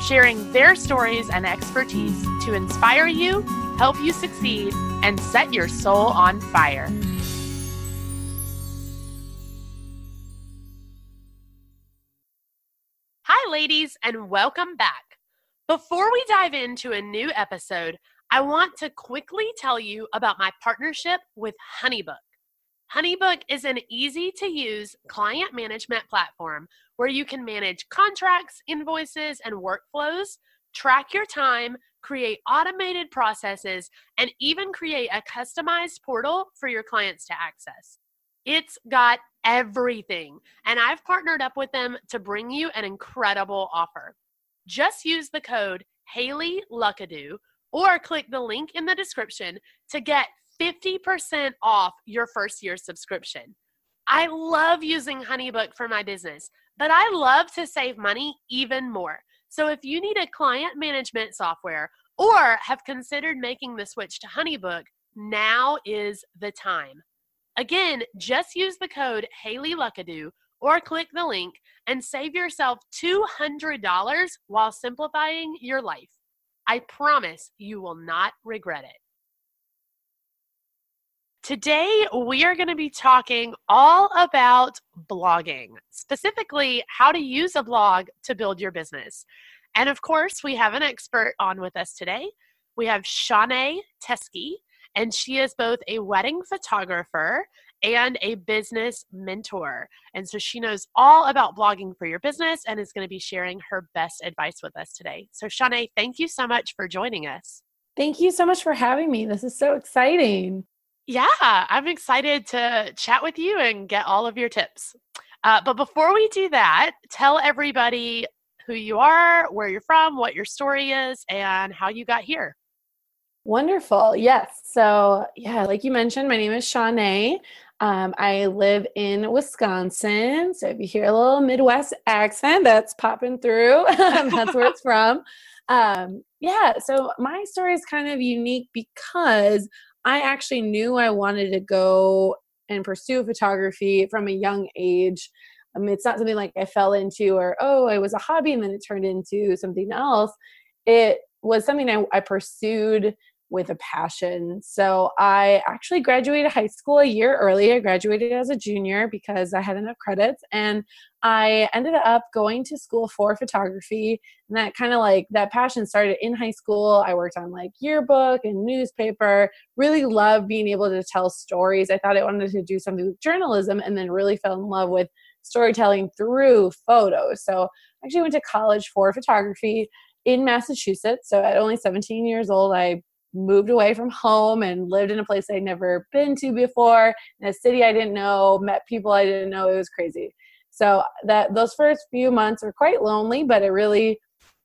sharing their stories and expertise to inspire you, help you succeed, and set your soul on fire. Hi, ladies, and welcome back. Before we dive into a new episode, I want to quickly tell you about my partnership with Honeybook. Honeybook is an easy to use client management platform where you can manage contracts, invoices, and workflows, track your time, create automated processes, and even create a customized portal for your clients to access. It's got everything, and I've partnered up with them to bring you an incredible offer. Just use the code Haley Luckadoo or click the link in the description to get 50% off your first year subscription. I love using Honeybook for my business, but I love to save money even more. So if you need a client management software or have considered making the switch to Honeybook, now is the time. Again, just use the code Haley Luckadoo or click the link and save yourself $200 while simplifying your life. I promise you will not regret it. Today, we are going to be talking all about blogging, specifically how to use a blog to build your business. And of course, we have an expert on with us today. We have Shawnee Teske, and she is both a wedding photographer and a business mentor. And so she knows all about blogging for your business and is going to be sharing her best advice with us today. So, Shawnee, thank you so much for joining us. Thank you so much for having me. This is so exciting. Yeah, I'm excited to chat with you and get all of your tips. Uh, but before we do that, tell everybody who you are, where you're from, what your story is, and how you got here. Wonderful. Yes. So, yeah, like you mentioned, my name is Shanae. Um, I live in Wisconsin. So, if you hear a little Midwest accent, that's popping through. that's where it's from. Um, yeah. So, my story is kind of unique because I actually knew I wanted to go and pursue photography from a young age. I mean, it's not something like I fell into or, oh, it was a hobby and then it turned into something else. It was something I, I pursued with a passion. So I actually graduated high school a year early. I graduated as a junior because I had enough credits and I ended up going to school for photography and that kind of like that passion started in high school. I worked on like yearbook and newspaper. Really loved being able to tell stories. I thought I wanted to do something with journalism and then really fell in love with storytelling through photos. So I actually went to college for photography in Massachusetts. So at only 17 years old, I moved away from home and lived in a place I'd never been to before, in a city I didn't know, met people I didn't know. It was crazy. So that those first few months were quite lonely, but it really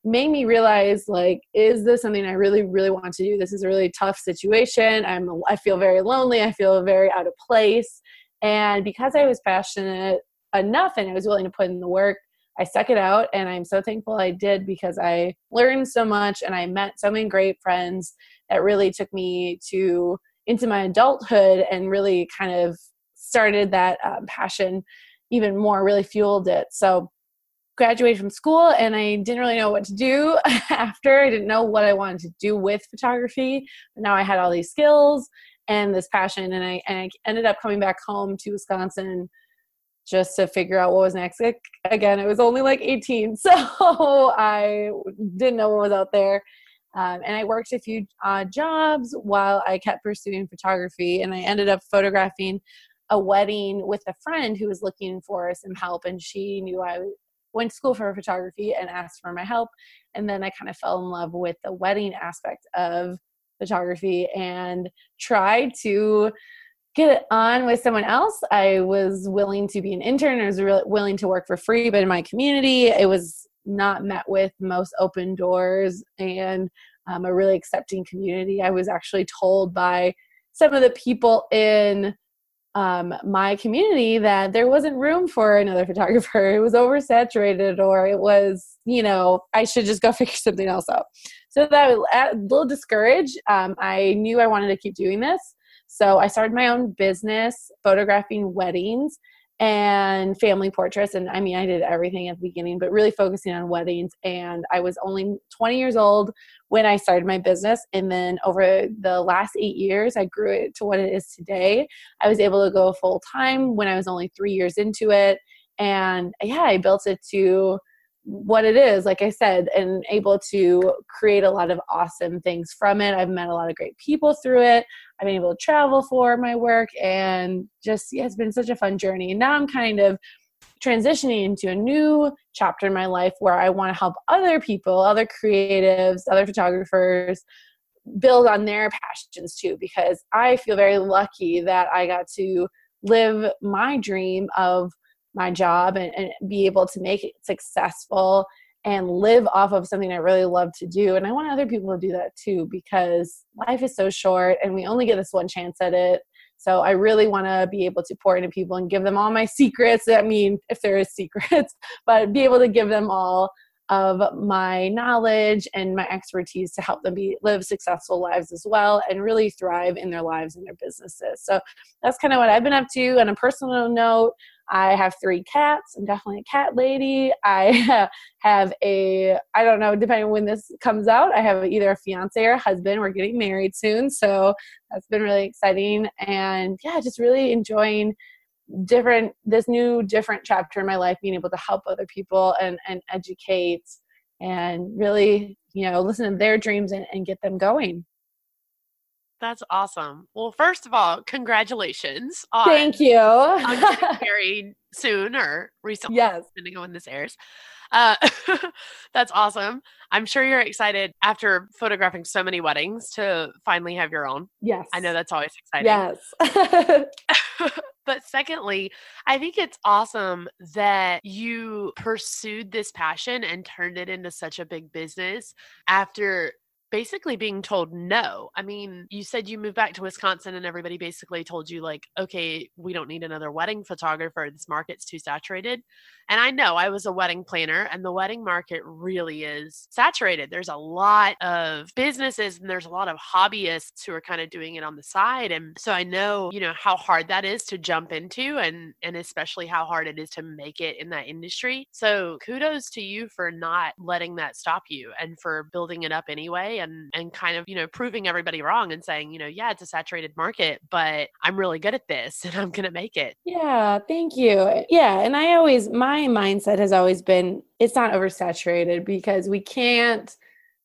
made me realize like is this something I really really want to do? This is a really tough situation. I'm I feel very lonely. I feel very out of place. And because I was passionate enough and I was willing to put in the work, I stuck it out and I'm so thankful I did because I learned so much and I met so many great friends that really took me to into my adulthood and really kind of started that um, passion even more really fueled it. So graduated from school and i didn't really know what to do after. I didn't know what i wanted to do with photography but now i had all these skills and this passion and I, and I ended up coming back home to wisconsin just to figure out what was next. Again it was only like 18 so i didn't know what was out there um, and I worked a few uh, jobs while I kept pursuing photography. And I ended up photographing a wedding with a friend who was looking for some help. And she knew I went to school for photography and asked for my help. And then I kind of fell in love with the wedding aspect of photography and tried to get on with someone else. I was willing to be an intern. I was really willing to work for free, but in my community, it was not met with most open doors and um, a really accepting community. I was actually told by some of the people in um, my community that there wasn't room for another photographer. It was oversaturated, or it was, you know, I should just go figure something else out. So that was a little discouraged. Um, I knew I wanted to keep doing this. So I started my own business photographing weddings and family portraits. And I mean, I did everything at the beginning, but really focusing on weddings. And I was only 20 years old when I started my business. And then over the last eight years, I grew it to what it is today. I was able to go full time when I was only three years into it. And yeah, I built it to what it is, like I said, and able to create a lot of awesome things from it. I've met a lot of great people through it. I've been able to travel for my work and just, yeah, it's been such a fun journey. And now I'm kind of transitioning into a new chapter in my life where I want to help other people, other creatives, other photographers build on their passions too, because I feel very lucky that I got to live my dream of my job and, and be able to make it successful and live off of something I really love to do. And I want other people to do that too because life is so short and we only get this one chance at it. So I really want to be able to pour into people and give them all my secrets. I mean, if there is secrets, but be able to give them all of my knowledge and my expertise to help them be live successful lives as well and really thrive in their lives and their businesses. So that's kind of what I've been up to. On a personal note, I have three cats. I'm definitely a cat lady. I have a, I don't know, depending when this comes out, I have either a fiance or a husband. We're getting married soon. So that's been really exciting. And yeah, just really enjoying different, this new, different chapter in my life, being able to help other people and, and educate and really, you know, listen to their dreams and, and get them going. That's awesome. Well, first of all, congratulations. On, Thank you. on getting married soon or recently, yes. depending on when this airs. Uh, that's awesome. I'm sure you're excited after photographing so many weddings to finally have your own. Yes. I know that's always exciting. Yes. but secondly, I think it's awesome that you pursued this passion and turned it into such a big business after basically being told no. I mean, you said you moved back to Wisconsin and everybody basically told you, like, okay, we don't need another wedding photographer. This market's too saturated. And I know I was a wedding planner, and the wedding market really is saturated. There's a lot of businesses and there's a lot of hobbyists who are kind of doing it on the side. And so I know, you know, how hard that is to jump into and and especially how hard it is to make it in that industry. So kudos to you for not letting that stop you and for building it up anyway and and kind of, you know, proving everybody wrong and saying, you know, yeah, it's a saturated market, but I'm really good at this and I'm to make it. Yeah, thank you. Yeah, and I always my mindset has always been it's not oversaturated because we can't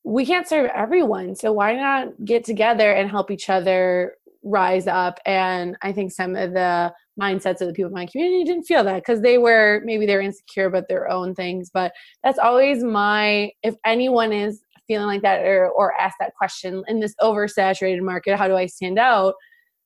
we can't serve everyone. So why not get together and help each other rise up? And I think some of the mindsets of the people in my community didn't feel that because they were maybe they're insecure about their own things. But that's always my if anyone is feeling like that or or ask that question in this oversaturated market, how do I stand out?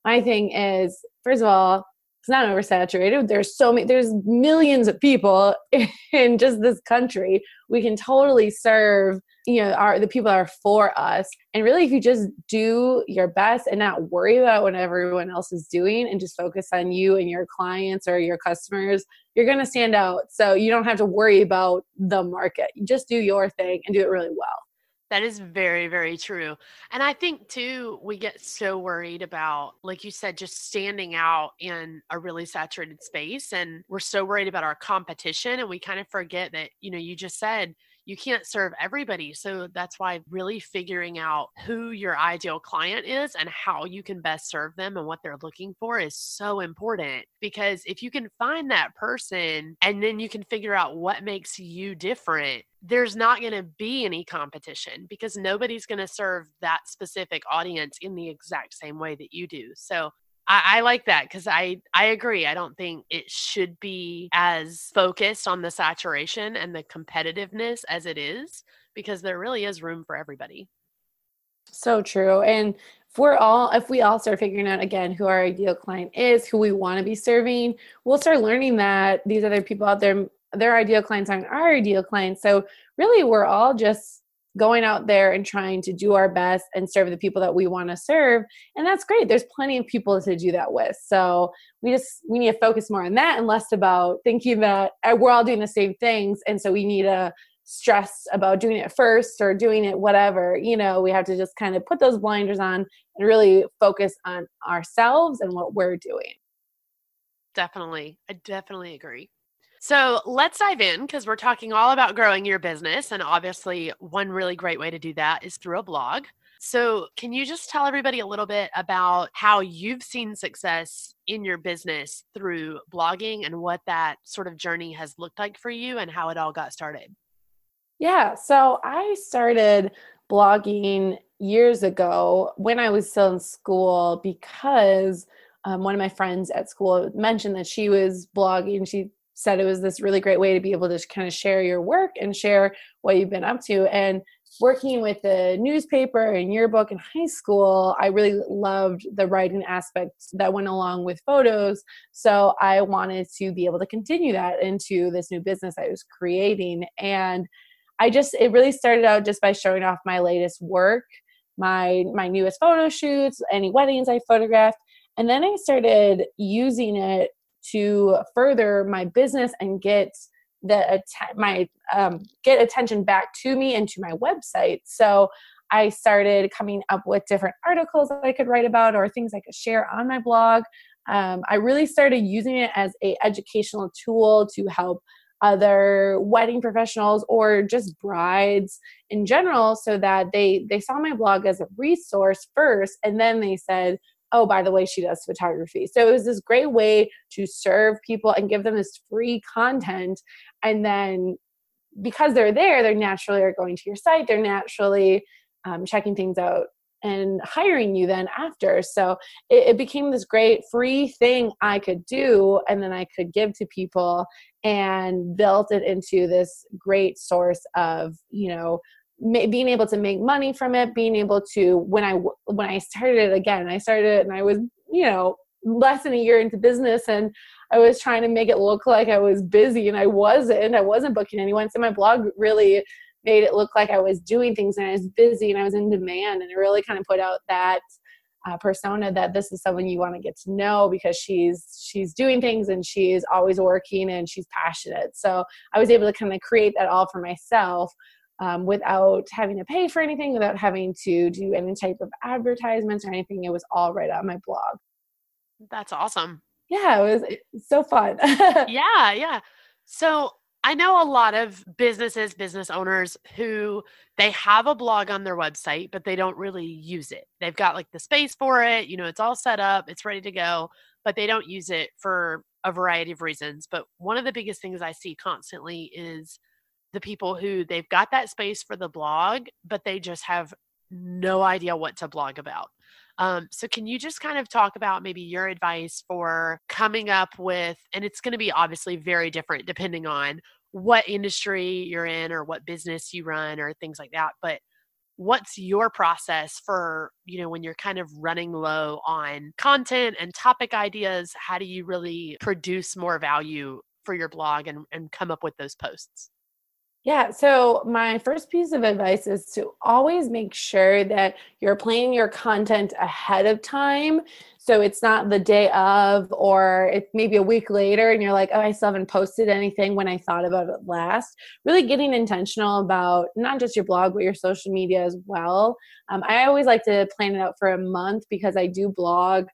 My thing is, first of all, it's not oversaturated. There's so many, there's millions of people in just this country. We can totally serve, you know, our the people are for us. And really, if you just do your best and not worry about what everyone else is doing and just focus on you and your clients or your customers, you're going to stand out. So you don't have to worry about the market. You just do your thing and do it really well. That is very, very true. And I think too, we get so worried about, like you said, just standing out in a really saturated space. And we're so worried about our competition. And we kind of forget that, you know, you just said you can't serve everybody. So that's why really figuring out who your ideal client is and how you can best serve them and what they're looking for is so important. Because if you can find that person and then you can figure out what makes you different, there's not going to be any competition because nobody's going to serve that specific audience in the exact same way that you do. So I, I like that because I I agree. I don't think it should be as focused on the saturation and the competitiveness as it is because there really is room for everybody. So true. And if we're all if we all start figuring out again who our ideal client is, who we want to be serving, we'll start learning that these other people out there their ideal clients aren't our ideal clients. So really we're all just going out there and trying to do our best and serve the people that we want to serve and that's great. There's plenty of people to do that with. So we just we need to focus more on that and less about thinking that uh, we're all doing the same things and so we need to stress about doing it first or doing it whatever. You know we have to just kind of put those blinders on and really focus on ourselves and what we're doing. Definitely. I definitely agree so let's dive in because we're talking all about growing your business. And obviously, one really great way to do that is through a blog. So, can you just tell everybody a little bit about how you've seen success in your business through blogging and what that sort of journey has looked like for you and how it all got started? Yeah, so I started blogging years ago when I was still in school because um, one of my friends at school mentioned that she was blogging. She said it was this really great way to be able to kind of share your work and share what you've been up to. And working with the newspaper and yearbook in high school, I really loved the writing aspects that went along with photos. So I wanted to be able to continue that into this new business I was creating. And I just, it really started out just by showing off my latest work, my my newest photo shoots, any weddings I photographed. And then I started using it to further my business and get the my um, get attention back to me and to my website. So I started coming up with different articles that I could write about or things I could share on my blog. Um, I really started using it as a educational tool to help other wedding professionals or just brides in general so that they they saw my blog as a resource first and then they said oh, by the way, she does photography. So it was this great way to serve people and give them this free content. And then because they're there, they naturally are going to your site, they're naturally um, checking things out and hiring you then after. So it, it, became this great free thing I could do and then I could give to people and built it into this great source of, you know, being able to make money from it being able to when i when i started it again i started it and i was you know less than a year into business and i was trying to make it look like i was busy and i wasn't i wasn't booking anyone. So my blog really made it look like i was doing things and i was busy and i was in demand and it really kind of put out that uh, persona that this is someone you want to get to know because she's she's doing things and she's always working and she's passionate. So i was able to kind of create that all for myself um, without having to pay for anything, without having to do any type of advertisements or anything. It was all right on my blog. That's awesome. Yeah, it was, it was so fun. yeah, yeah. So I know a lot of businesses, business owners who they have a blog on their website, but they don't really use it. They've got like the space for it, you know, it's all set up, it's ready to go, but they don't use it for a variety of reasons. But one of the biggest things I see constantly is the people who they've got that space for the blog, but they just have no idea what to blog about. Um, so, can you just kind of talk about maybe your advice for coming up with, and it's going to be obviously very different depending on what industry you're in or what business you run or things like that, but what's your process for you know when you're kind of running low on content and topic ideas how do you really produce more value for your blog and, and come up with those posts yeah, so my first piece of advice is to always make sure that you're planning your content ahead of time. So it's not the day of, or it's maybe a week later, and you're like, oh, I still haven't posted anything when I thought about it last. Really getting intentional about not just your blog, but your social media as well. Um, I always like to plan it out for a month because I do blog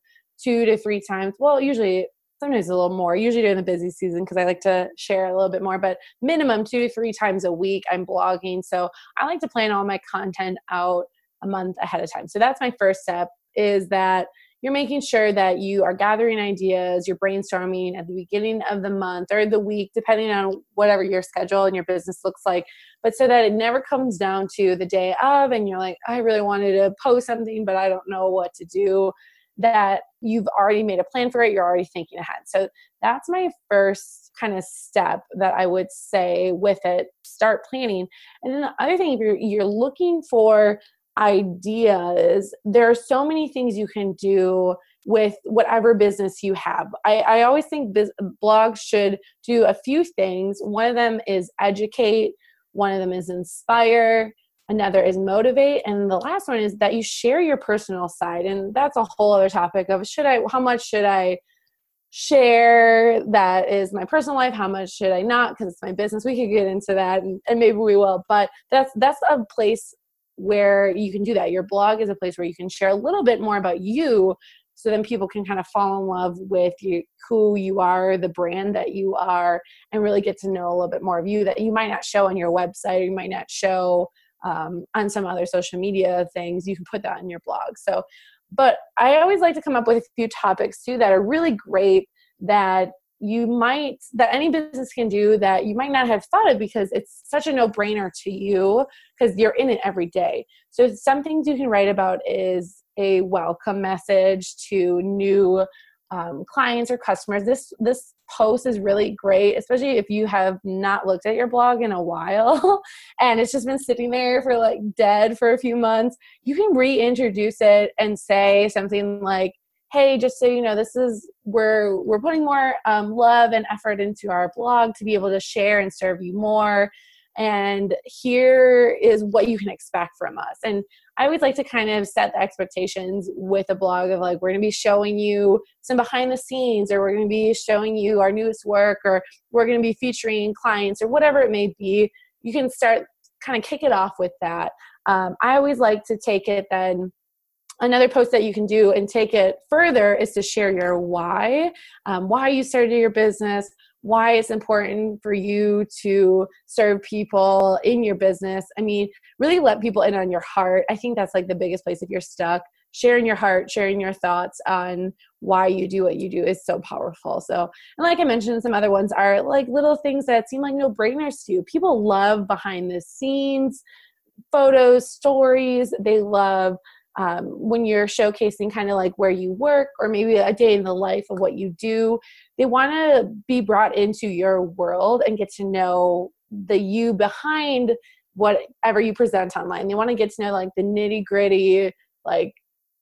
two to three times. Well, usually sometimes a little more, usually during the busy season because I like to share a little bit more, but minimum two to three times a week I'm blogging. So I like to plan all my content out a month ahead of time. So that's my first step is that you're making sure that you are gathering ideas, you're brainstorming at the beginning of the month or the week, depending on whatever your schedule and your business looks like. But so that it never comes down to the day of and you're like, I really wanted to post something, but I don't know what to do that you've already made a plan for it, you're already thinking ahead. So that's my first kind of step that I would say with it. Start planning. And then the other thing, if you're, you're looking for ideas, there are so many things you can do with whatever business you have. I, I always think biz- blogs should do a few things. One of them is educate, one of them is inspire, another is motivate and the last one is that you share your personal side and that's a whole other topic of should i how much should i share that is my personal life? How much should i not? Because it's my business. We could get into that and, and maybe we will but that's that's a place where you can do that. Your blog is a place where you can share a little bit more about you so then people can kind of fall in love with you who you are the brand that you are and really get to know a little bit more of you that you might not show on your website you might not show um, on some other social media things you can put that in your blog. So but i always like to come up with a few topics too that are really great that you might that any business can do that you might not have thought of because it's such a no-brainer to you because you're in it every day. So some things you can write about is a welcome message to new um, clients or customers. This this post is really great especially if you have not looked at your blog in a while and it's just been sitting there for like dead for a few months. You can reintroduce it and say something like hey just so you know this is we're we're putting more um, love and effort into our blog to be able to share and serve you more and here is what you can expect from us. And i always like to kind of set the expectations with a blog of like we're going to be showing you some behind the scenes or we're going to be showing you our newest work or we're going to be featuring clients or whatever it may be. You can start kind of kick it off with that. Um, i always like to take it then another post that you can do and take it further is to share your why um, why you started your business why it's important for you to serve people in your business. I mean really let people in on your heart. I think that's like the biggest place if you're stuck. Sharing your heart sharing your thoughts on why you do what you do is so powerful. So and like i mentioned some other ones are like little things that seem like no brainers to you. People love behind the scenes photos stories. They love um, when you're showcasing kind of like where you work or maybe a day in the life of what you do they want to be brought into your world and get to know the you behind whatever you present online. They want to get to know like the nitty gritty like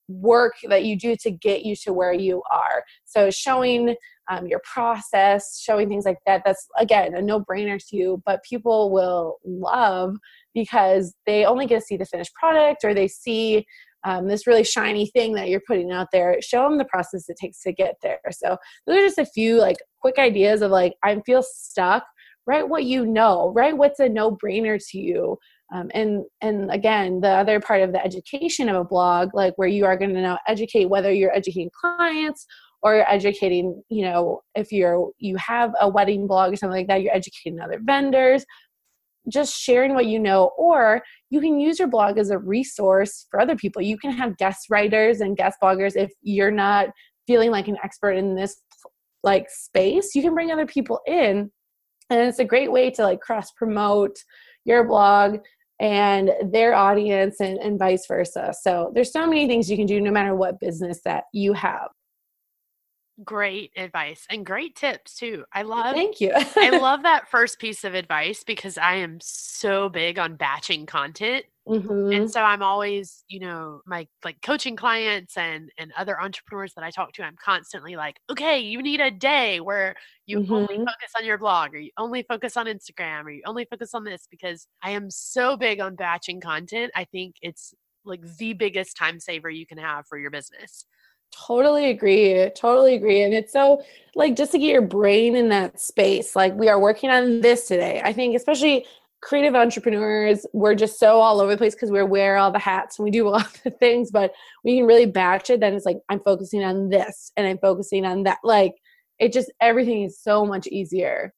work that you do to get you to where you are. So showing um, your process showing things like that that's again a no-brainer to you but people will love because they only get to see the finished product or they see um, this really shiny thing that you're putting out there show them the process it takes to get there. So those are just a few like quick ideas of like i feel stuck. Write what you know. Write what's a no-brainer to you. Um, and and again the other part of the education of a blog like where you are going to now educate whether you're educating clients or you're educating you know if you're you have a wedding blog or something like that you're educating other vendors just sharing what you know or you can use your blog as a resource for other people. You can have guest writers and guest bloggers if you're not feeling like an expert in this like space. You can bring other people in and it's a great way to like cross promote your blog and their audience and, and vice versa. So there's so many things you can do no matter what business that you have great advice and great tips too. I love Thank you. I love that first piece of advice because I am so big on batching content. Mm-hmm. And so I'm always, you know, my like coaching clients and and other entrepreneurs that I talk to, I'm constantly like, okay, you need a day where you mm-hmm. only focus on your blog or you only focus on Instagram or you only focus on this because I am so big on batching content. I think it's like the biggest time saver you can have for your business. Totally agree. Totally agree. And it's so like just to get your brain in that space. Like we are working on this today. I think especially creative entrepreneurs, we're just so all over the place because we wear all the hats and we do all the things, but we can really batch it. Then it's like I'm focusing on this and I'm focusing on that. Like it just everything is so much easier.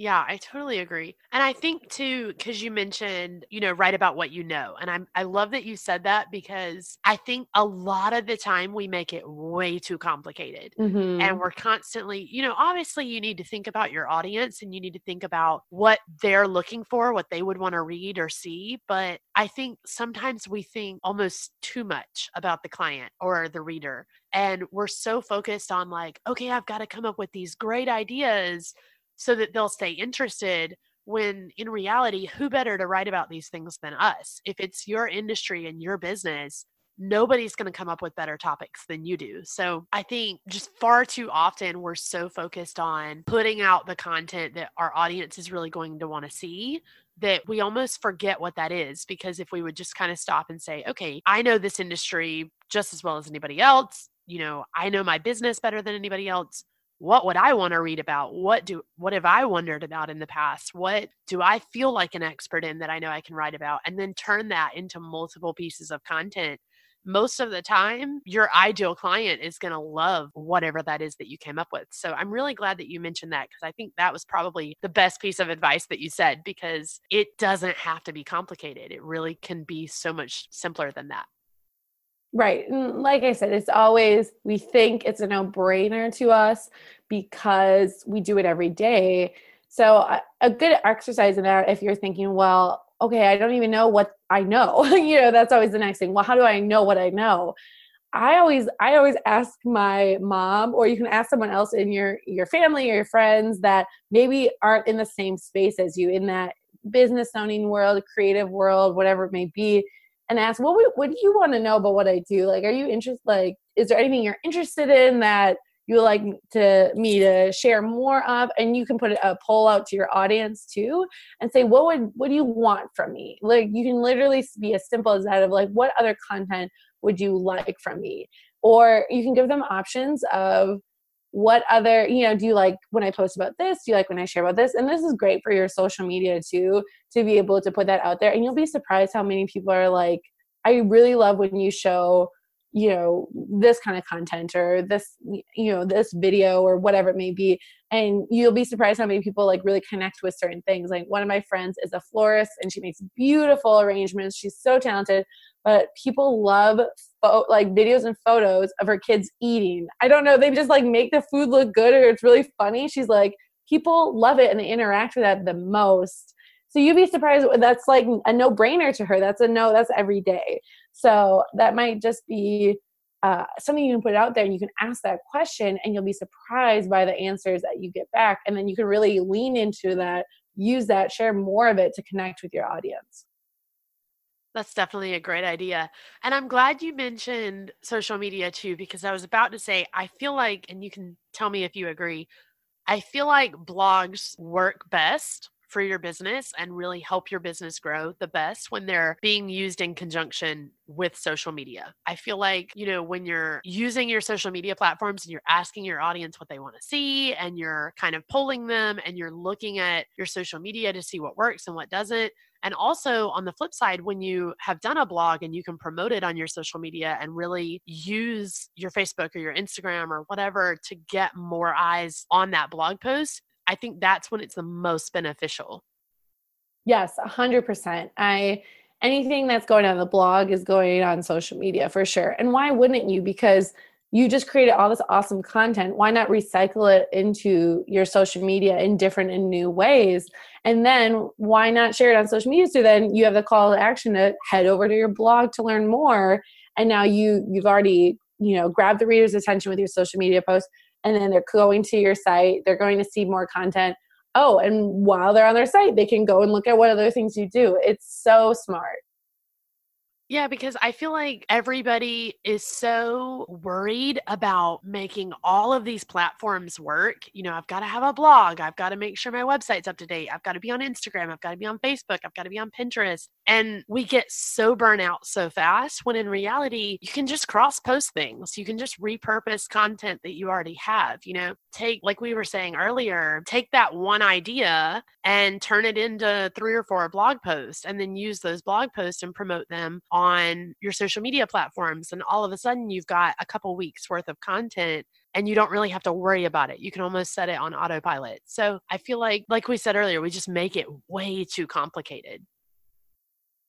Yeah, I totally agree. And I think too, because you mentioned, you know, write about what you know. And I'm I love that you said that because I think a lot of the time we make it way too complicated. Mm-hmm. And we're constantly, you know, obviously you need to think about your audience and you need to think about what they're looking for, what they would want to read or see. But I think sometimes we think almost too much about the client or the reader. And we're so focused on like, okay, I've got to come up with these great ideas so that they'll stay interested when in reality who better to write about these things than us if it's your industry and your business nobody's going to come up with better topics than you do. So I think just far too often we're so focused on putting out the content that our audience is really going to want to see that we almost forget what that is because if we would just kind of stop and say, okay, I know this industry just as well as anybody else, you know, I know my business better than anybody else. What would I want to read about? What do what have I wondered about in the past? What do I feel like an expert in that I know I can write about? And then turn that into multiple pieces of content most of the time, your ideal client is going to love whatever that is that you came up with. So I'm really glad that you mentioned that because I think that was probably the best piece of advice that you said because it doesn't have to be complicated. It really can be so much simpler than that. Right. And like I said, it's always, we think it's a no brainer to us because we do it every day. So, a good exercise in that, if you're thinking, well, okay, I don't even know what I know. you know, that's always the next thing. Well, how do I know what I know? I always I always ask my mom or you can ask someone else in your your family or your friends that maybe aren't in the same space as you in that business owning world, creative world, whatever it may be and ask, "What would, what do you want to know about what I do? Like are you interested like is there anything you're interested in that you would like to me to share more of? And you can put a poll out to your audience too and say what would what do you want from me? Like you can literally be as simple as that of like what other content would you like from me? Or you can give them options of what other you know do you like when i post about this? Do you like when i share about this? And this is great for your social media too to be able to put that out there. And you'll be surprised how many people are like i really love when you show you know this kind of content or this you know this video or whatever it may be. And you'll be surprised how many people like really connect with certain things. Like one of my friends is a florist and she makes beautiful arrangements. She's so talented but people love fo- like videos and photos of her kids eating i don't know they just like make the food look good or it's really funny she's like people love it and they interact with that the most so you'd be surprised that's like a no brainer to her. That's a no, that's every day. So that might just be uh, something you can put out there and you can ask that question and you'll be surprised by the answers that you get back. And then you can really lean into that, use that, share more of it to connect with your audience. That's definitely a great idea. And I'm glad you mentioned social media too, because I was about to say, I feel like, and you can tell me if you agree, I feel like blogs work best for your business and really help your business grow the best when they're being used in conjunction with social media. I feel like, you know, when you're using your social media platforms and you're asking your audience what they want to see and you're kind of polling them and you're looking at your social media to see what works and what doesn't. And also on the flip side, when you have done a blog and you can promote it on your social media and really use your Facebook or your Instagram or whatever to get more eyes on that blog post, I think that's when it's the most beneficial. Yes, 100%. I anything that's going on the blog is going on social media for sure. And why wouldn't you? Because you just created all this awesome content. Why not recycle it into your social media in different and new ways? And then why not share it on social media? So then you have the call to action to head over to your blog to learn more. And now you you've already, you know, grabbed the reader's attention with your social media post and then they're going to your site they're going to see more content oh and while they're on their site they can go and look at what other things you do it's so smart yeah, because I feel like everybody is so worried about making all of these platforms work. You know, I've got to have a blog. I've got to make sure my website's up to date. I've got to be on Instagram. I've got to be on Facebook. I've got to be on Pinterest. And we get so burnt out so fast when in reality, you can just cross post things. You can just repurpose content that you already have. You know, take, like we were saying earlier, take that one idea and turn it into three or four blog posts and then use those blog posts and promote them on your social media platforms and all of a sudden you've got a couple weeks worth of content and you don't really have to worry about it. You can almost set it on autopilot. So I feel like like we said earlier, we just make it way too complicated.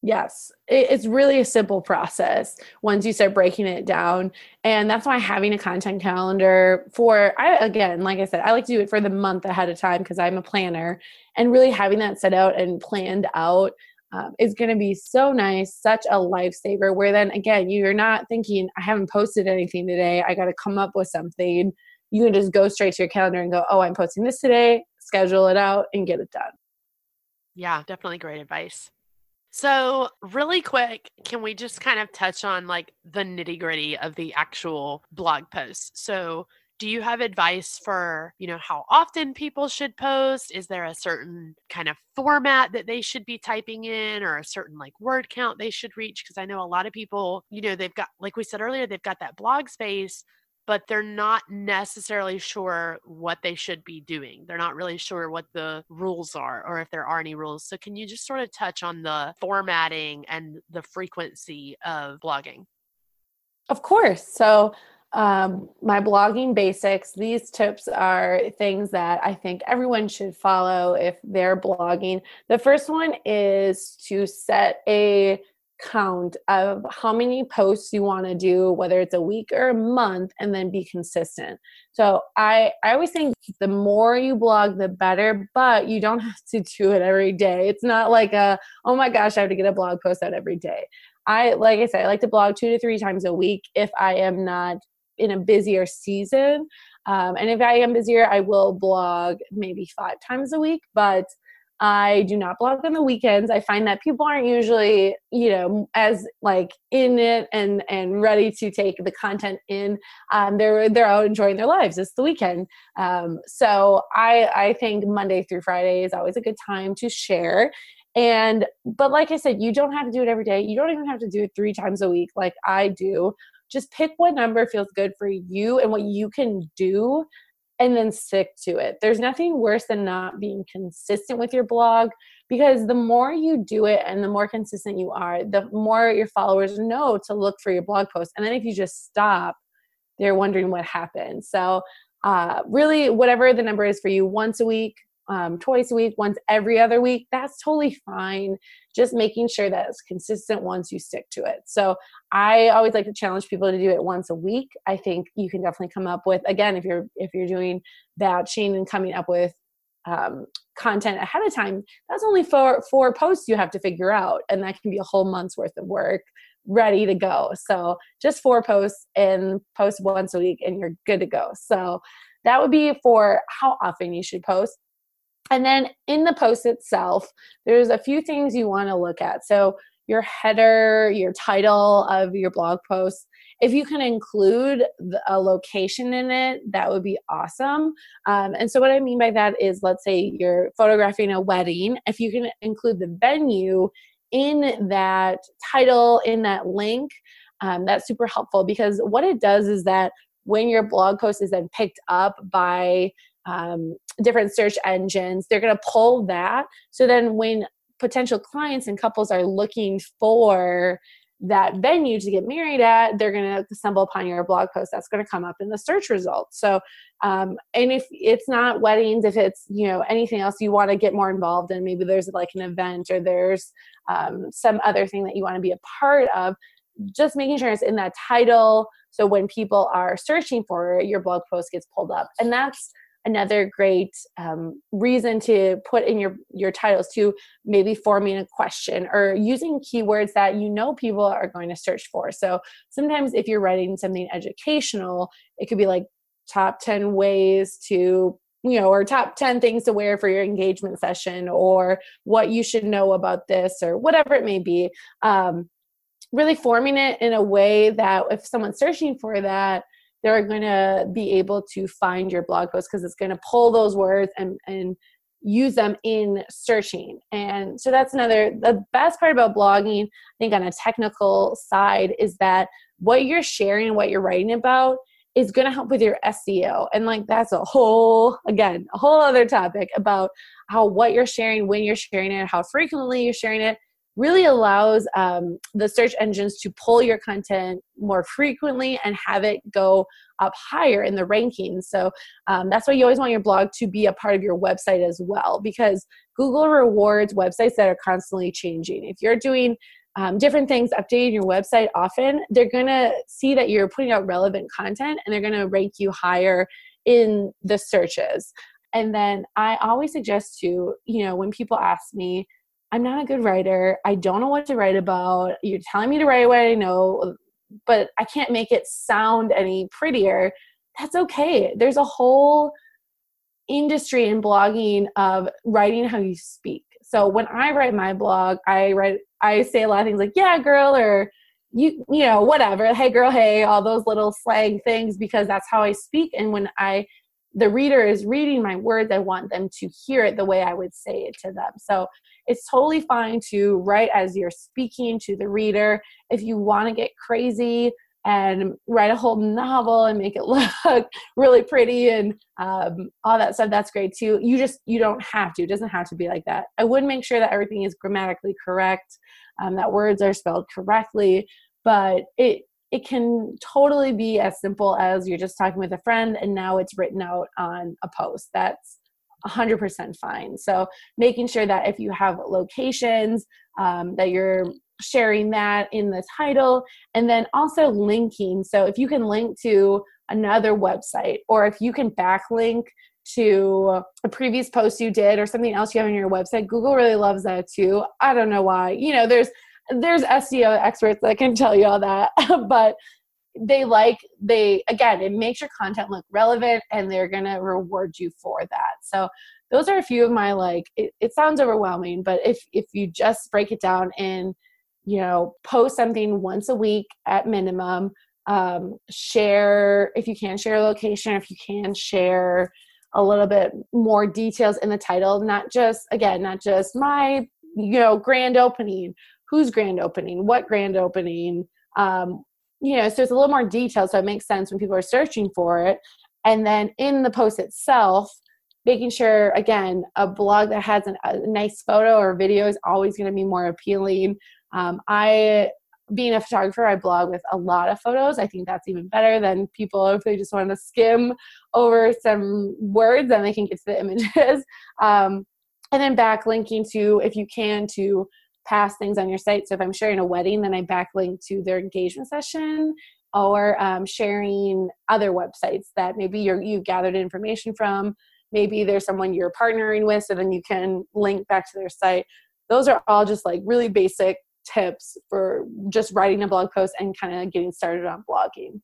Yes, it's really a simple process once you start breaking it down. And that's why having a content calendar for, I, again, like I said, I like to do it for the month ahead of time because I'm a planner and really having that set out and planned out um, is going to be so nice, such a lifesaver. Where then again, you're not thinking, I haven't posted anything today. I got to come up with something. You can just go straight to your calendar and go, oh, I'm posting this today, schedule it out, and get it done. Yeah, definitely great advice. So, really quick, can we just kind of touch on like the nitty gritty of the actual blog post? So, do you have advice for, you know, how often people should post? Is there a certain kind of format that they should be typing in or a certain like word count they should reach? Because I know a lot of people, you know, they've got, like we said earlier, they've got that blog space, but they're not necessarily sure what they should be doing. They're not really sure what the rules are or if there are any rules. So, can you just sort of touch on the formatting and the frequency of blogging? Of course. So, um, my blogging basics, these tips are things that I think everyone should follow if they're blogging. The first one is to set a count of how many posts you want to do whether it's a week or a month and then be consistent. So i i always think the more you blog the better but you don't have to do it every day. It's not like a oh my gosh i have to get a blog post out every day. I like i said i like to blog two to three times a week if i am not in a busier season um, and if i am busier i will blog maybe five times a week but I do not blog on the weekends. I find that people aren't usually, you know, as like in it and and ready to take the content in. Um, they're they're out enjoying their lives. It's the weekend, um, so I I think Monday through Friday is always a good time to share. And but like I said, you don't have to do it every day. You don't even have to do it three times a week like I do. Just pick what number feels good for you and what you can do and then stick to it. There's nothing worse than not being consistent with your blog because the more you do it and the more consistent you are, the more your followers know to look for your blog post. And then if you just stop, they're wondering what happened. So, uh, really, whatever the number is for you, once a week, um, twice a week, once every other week, that's totally fine. Just making sure that it's consistent once you stick to it. So I always like to challenge people to do it once a week. I think you can definitely come up with again if you're if you're doing batching and coming up with um, content ahead of time. That's only four four posts you have to figure out, and that can be a whole month's worth of work ready to go. So just four posts and post once a week, and you're good to go. So that would be for how often you should post. And then in the post itself, there's a few things you want to look at. So your header, your title of your blog post. If you can include a location in it, that would be awesome. Um, and so, what I mean by that is, let's say you're photographing a wedding, if you can include the venue in that title, in that link, um, that's super helpful because what it does is that when your blog post is then picked up by um, different search engines. They're going to pull that. So then when potential clients and couples are looking for that venue to get married at, they're going to stumble upon your blog post. That's going to come up in the search results. So, um, and if it's not weddings, if it's you know anything else you want to get more involved in, maybe there's like an event or there's um, some other thing that you want to be a part of. Just making sure it's in that title, so when people are searching for it, your blog post gets pulled up, and that's another great um, reason to put in your your titles to maybe forming a question or using keywords that you know people are going to search for. So sometimes if you're writing something educational it could be like top 10 ways to you know or top 10 things to wear for your engagement session or what you should know about this or whatever it may be. Um, really forming it in a way that if someone's searching for that they're going to be able to find your blog post because it's going to pull those words and, and use them in searching. And so that's another, the best part about blogging, I think on a technical side, is that what you're sharing, and what you're writing about, is going to help with your SEO. And like that's a whole, again, a whole other topic about how what you're sharing, when you're sharing it, how frequently you're sharing it, really allows um, the search engines to pull your content more frequently and have it go up higher in the rankings. So um, that's why you always want your blog to be a part of your website as well, because Google rewards websites that are constantly changing. If you're doing um, different things, updating your website often, they're to see that you're putting out relevant content and they're to rank you higher in the searches. And then I always suggest to, you know, when people ask me, I'm not a good writer. I don't know what to write about. You're telling me to write what I know, but I can't make it sound any prettier. That's okay. There's a whole industry in blogging of writing how you speak. So when I write my blog, I write I say a lot of things like, yeah, girl, or you you know whatever hey girl hey all those little slang things because that's how i speak and when i the reader is reading my words i want them to hear it the way i would say it to them so it's totally fine to write as you're speaking to the reader. If you want to get crazy and write a whole novel and make it look really pretty and um, all that stuff that's great too. You just you don't have to. It doesn't have to be like that. I would make sure that everything is grammatically correct um, that words are spelled correctly but it it can totally be as simple as you're just talking with a friend and now it's written out on a post. That's 100% fine. So making sure that if you have locations um, that you're sharing that in the title and then also linking. So if you can link to another website or if you can backlink to a previous post you did or something else you have on your website google really loves that too. I don't know why. You know there's there's seo experts that can tell you all that but they like they again it makes your content look relevant and they're gonna reward you for that. So those are a few of my like it, it sounds overwhelming but if if you just break it down in you know post something once a week at minimum um, share if you can share a location if you can share a little bit more details in the title not just again not just my you know grand opening who's grand opening what grand opening um, you know so it's a little more detailed. so it makes sense when people are searching for it. And then in the post itself making sure again a blog that has an, a nice photo or video is always going to be more appealing. Um, i being a photographer i blog with a lot of photos. I think that's even better than people if they just want to skim over some words and they can get to the images. Um, and then backlinking to if you can to past things on your site so if i'm sharing a wedding then i backlink to their engagement session or um, sharing other websites that maybe you're, you've gathered information from maybe there's someone you're partnering with so then you can link back to their site those are all just like really basic tips for just writing a blog post and kind of getting started on blogging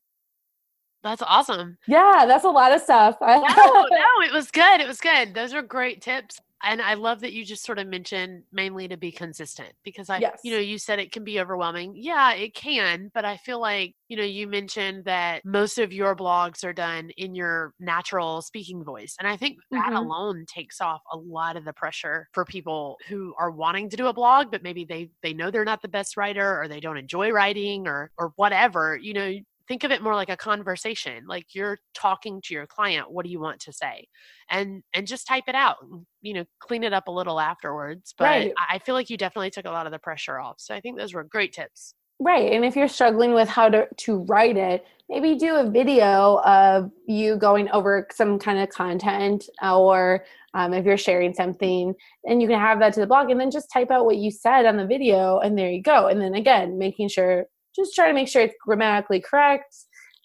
that's awesome. Yeah, that's a lot of stuff. no, no, it was good. It was good. Those are great tips and I love that you just sort of mentioned mainly to be consistent because I, yes. you know, you said it can be overwhelming. Yeah, it can, but I feel like, you know, you mentioned that most of your blogs are done in your natural speaking voice. And I think that mm-hmm. alone takes off a lot of the pressure for people who are wanting to do a blog, but maybe they, they know they're not the best writer or they don't enjoy writing or, or whatever, you know, think of it more like a conversation like you're talking to your client what do you want to say and and just type it out you know clean it up a little afterwards but right. i feel like you definitely took a lot of the pressure off so i think those were great tips right and if you're struggling with how to to write it maybe do a video of you going over some kind of content or um, if you're sharing something and you can have that to the blog and then just type out what you said on the video and there you go and then again making sure just try to make sure it's grammatically correct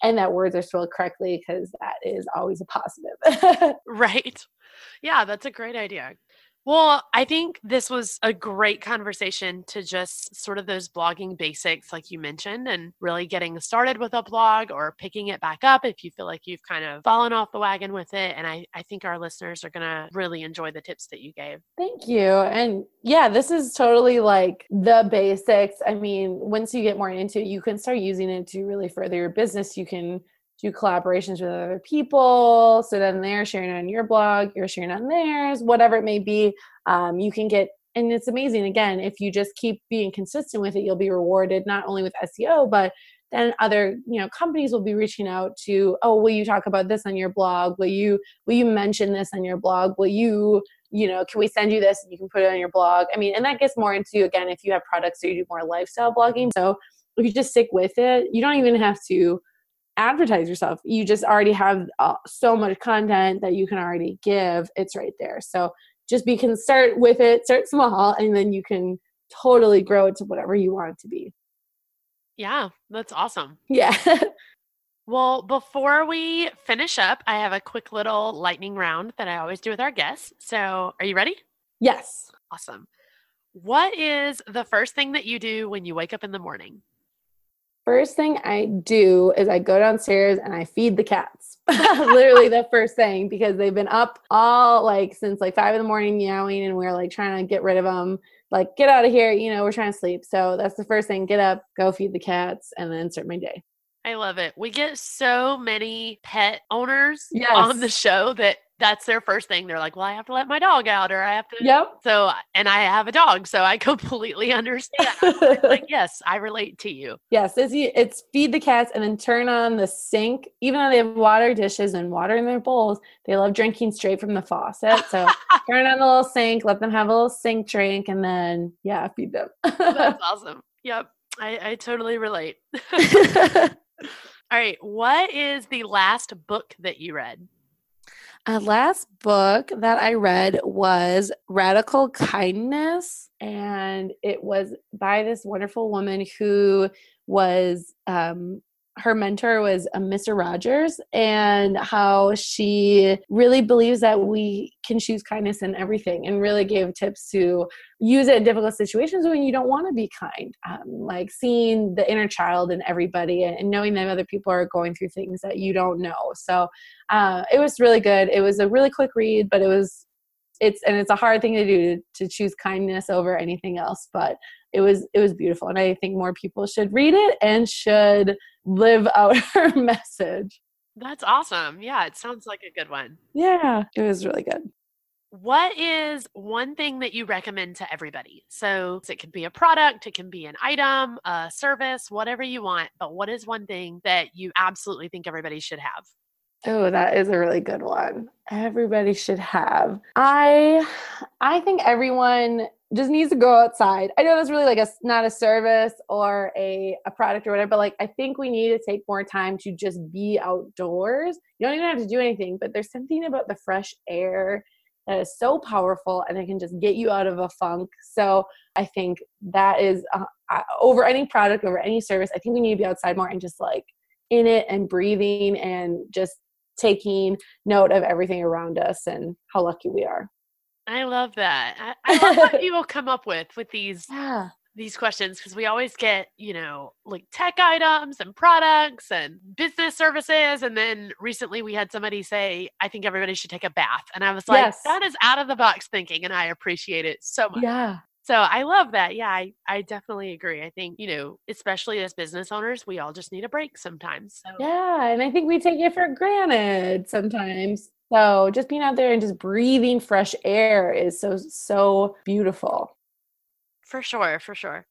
and that words are spelled correctly because that is always a positive. right. Yeah, that's a great idea. Well, I think this was a great conversation to just sort of those blogging basics, like you mentioned, and really getting started with a blog or picking it back up if you feel like you've kind of fallen off the wagon with it. And I, I think our listeners are going to really enjoy the tips that you gave. Thank you. And yeah, this is totally like the basics. I mean, once you get more into it, you can start using it to really further your business. You can do collaborations with other people. So then they're sharing on your blog, you're sharing on theirs, whatever it may be. Um, you can get, and it's amazing. Again, if you just keep being consistent with it, you'll be rewarded not only with SEO, but then other you know companies will be reaching out to oh will you talk about this on your blog will you will you mention this on your blog will you you know can we send you this and you can put it on your blog i mean and that gets more into again if you have products or you do more lifestyle blogging so if you just stick with it you don't even have to advertise yourself. You just already have uh, so much content that you can already give. It's right there. So just be start with it, start small, and then you can totally grow it to whatever you want it to be. Yeah, that's awesome. Yeah. well, before we finish up, I have a quick little lightning round that I always do with our guests. So, are you ready? Yes. Awesome. What is the first thing that you do when you wake up in the morning? First thing I do is I go downstairs and I feed the cats. Literally the first thing because they've been up all like since like five in the morning meowing and we're like trying to get rid of them. like get out of here you know we're trying to sleep so that's the first thing get up go feed the cats and then start my day I love it. We get so many pet owners yes. on the show that that's their first thing. They're like, "Well, I have to let my dog out, or I have to." Yep. So, and I have a dog, so I completely understand. like, yes, I relate to you. Yes, it's it's feed the cats and then turn on the sink. Even though they have water dishes and water in their bowls, they love drinking straight from the faucet. So turn on the little sink, let them have a little sink drink, and then yeah, feed them. that's awesome. Yep, I, I totally relate. All right. What is the last book that you read? A last book that I read was Radical Kindness, and it was by this wonderful woman who was um, her mentor was a uh, Mr. Rogers and how she really believes that we can choose kindness in everything and really gave tips to use it in difficult situations when you don't want to be kind. Um, like seeing the inner child in everybody and, knowing that other people are going through things that you don't know. So uh, it was really good. It was a really quick read, but it was it's and it's a hard thing to do to choose kindness over anything else but it was it was beautiful and i think more people should read it and should live out her message that's awesome yeah it sounds like a good one yeah it was really good what is one thing that you recommend to everybody? So it could be a product, it can be an item, a service, whatever you want. But what is one thing that you absolutely think everybody should have? Oh, that is a really good one. Everybody should have. I I think everyone just needs to go outside. I know that's really like a not a service or a, a product or whatever, but like I think we need to take more time to just be outdoors. You don't even have to do anything, but there's something about the fresh air that is so powerful and it can just get you out of a funk. So I think that is uh, over any product, over any service. I think we need to be outside more and just like in it and breathing and just taking note of everything around us and how lucky we are. I love that. I, I love what people come up with with these yeah. these questions because we always get you know like tech items and products and business services, and then recently we had somebody say, "I think everybody should take a bath," and I was like, yes. "That is out of the box thinking," and I appreciate it so much. Yeah. So I love that. Yeah, I, I definitely agree. I think, you know, especially as business owners, we all just need a break sometimes. So. Yeah. And I think we take it for granted sometimes. So just being out there and just breathing fresh air is so, so beautiful. For sure. For sure.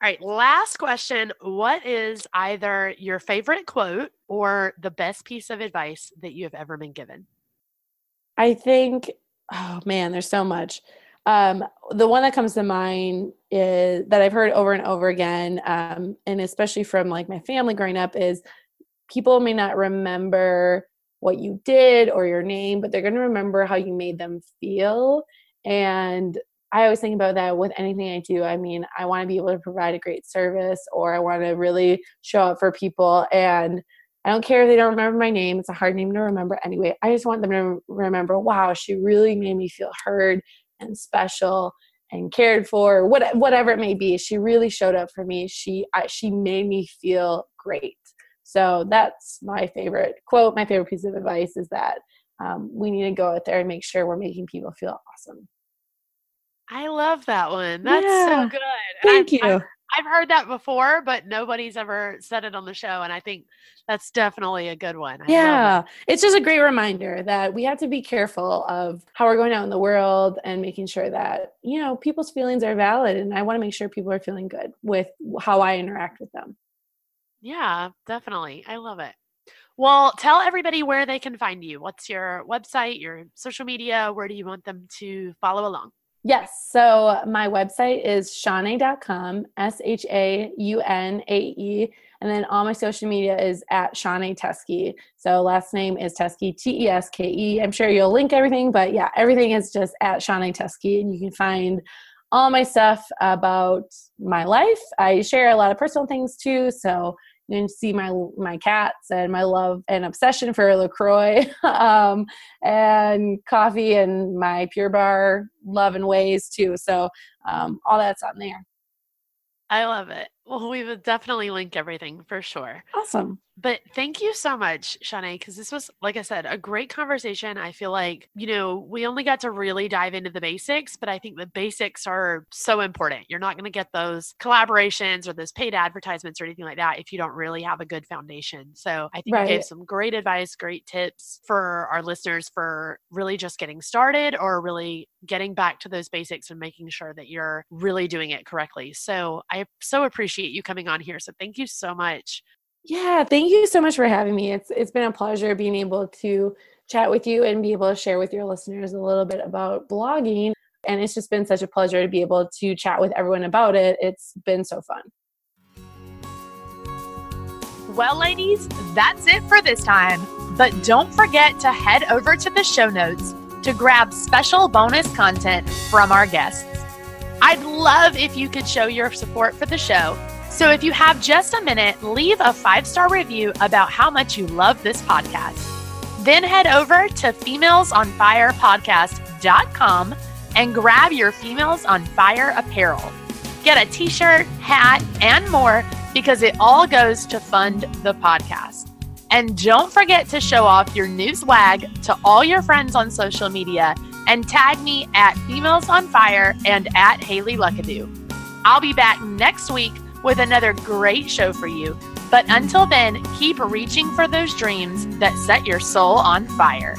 All right. Last question. What is either your favorite quote or the best piece of advice that you have ever been given? I think, oh man, there's so much. Um, the one that comes to mind is that I've heard over and over again, um, and especially from like my family growing up, is people may not remember what you did or your name, but they're going to remember how you made them feel. And I always think about that with anything I do. I mean, I want to be able to provide a great service or I want to really show up for people. And I don't care if they don't remember my name. It's a hard name to remember anyway. I just want them to remember, wow, she really made me feel heard and special and cared for what, whatever it may be she really showed up for me she I, she made me feel great so that's my favorite quote my favorite piece of advice is that um, we need to go out there and make sure we're making people feel awesome I love that one. That's yeah. so good. Thank I've, you. I've, I've, heard that before, but nobody's ever said it on the show. And I think that's definitely a good one. I yeah. It's just a great reminder that we have to be careful of how we're going out in the world and making sure that, you know, people's feelings are valid. And I want to make sure people are feeling good with how I interact with them. Yeah, definitely. I love it. Well, tell everybody where they can find you. What's your website, your social media? Where do you want them to follow along? Yes. So my website is shaunae.com, S H A U N A E. And then all my social media is at Shaunae Teske. So last name is Teske, T E S K E. I'm sure you'll link everything, but yeah, everything is just at Shaunae Teske. And you can find all my stuff about my life. I share a lot of personal things too. So and see my my cats and my love and obsession for Lacroix um, and coffee and my Pure Barre love and ways too. So um, all that's on there. I love it. Well, we would definitely link everything for sure. Awesome. But thank you so much, Shaunae, because this was, like I said, a great conversation. I feel like, you know, we only got to really dive into the basics, but I think the basics are so important. You're not going to get those collaborations or those paid advertisements or anything like that if you don't really have a good foundation. So I think right. you gave some great advice, great tips for our listeners for really just getting started or really getting back to those basics and making sure that you're really doing it correctly. So I so appreciate you coming on here. So thank you so much yeah, thank you so much for having me. It's it's been a pleasure being able to chat with you and be able to share with your listeners a little bit about blogging. And it's just been such a pleasure to be able to chat with everyone about it. It's been so fun. Well, ladies, that's it for this time. But don't forget to head over to the show notes to grab special bonus content from our guests. I'd love if you could show your support for the show so if you have just a minute, leave a five star review about how much you love this podcast. Then head over to femalesonfirepodcast.com and grab your Females on Fire apparel. Get a t shirt, hat, and more because it all goes to fund the podcast. And don't forget to show off your new swag to all your friends on social media and tag me at Females on Fire and at Haley Luckadoo. I'll be back next week with another great show for you. But until then, keep reaching for those dreams that set your soul on fire.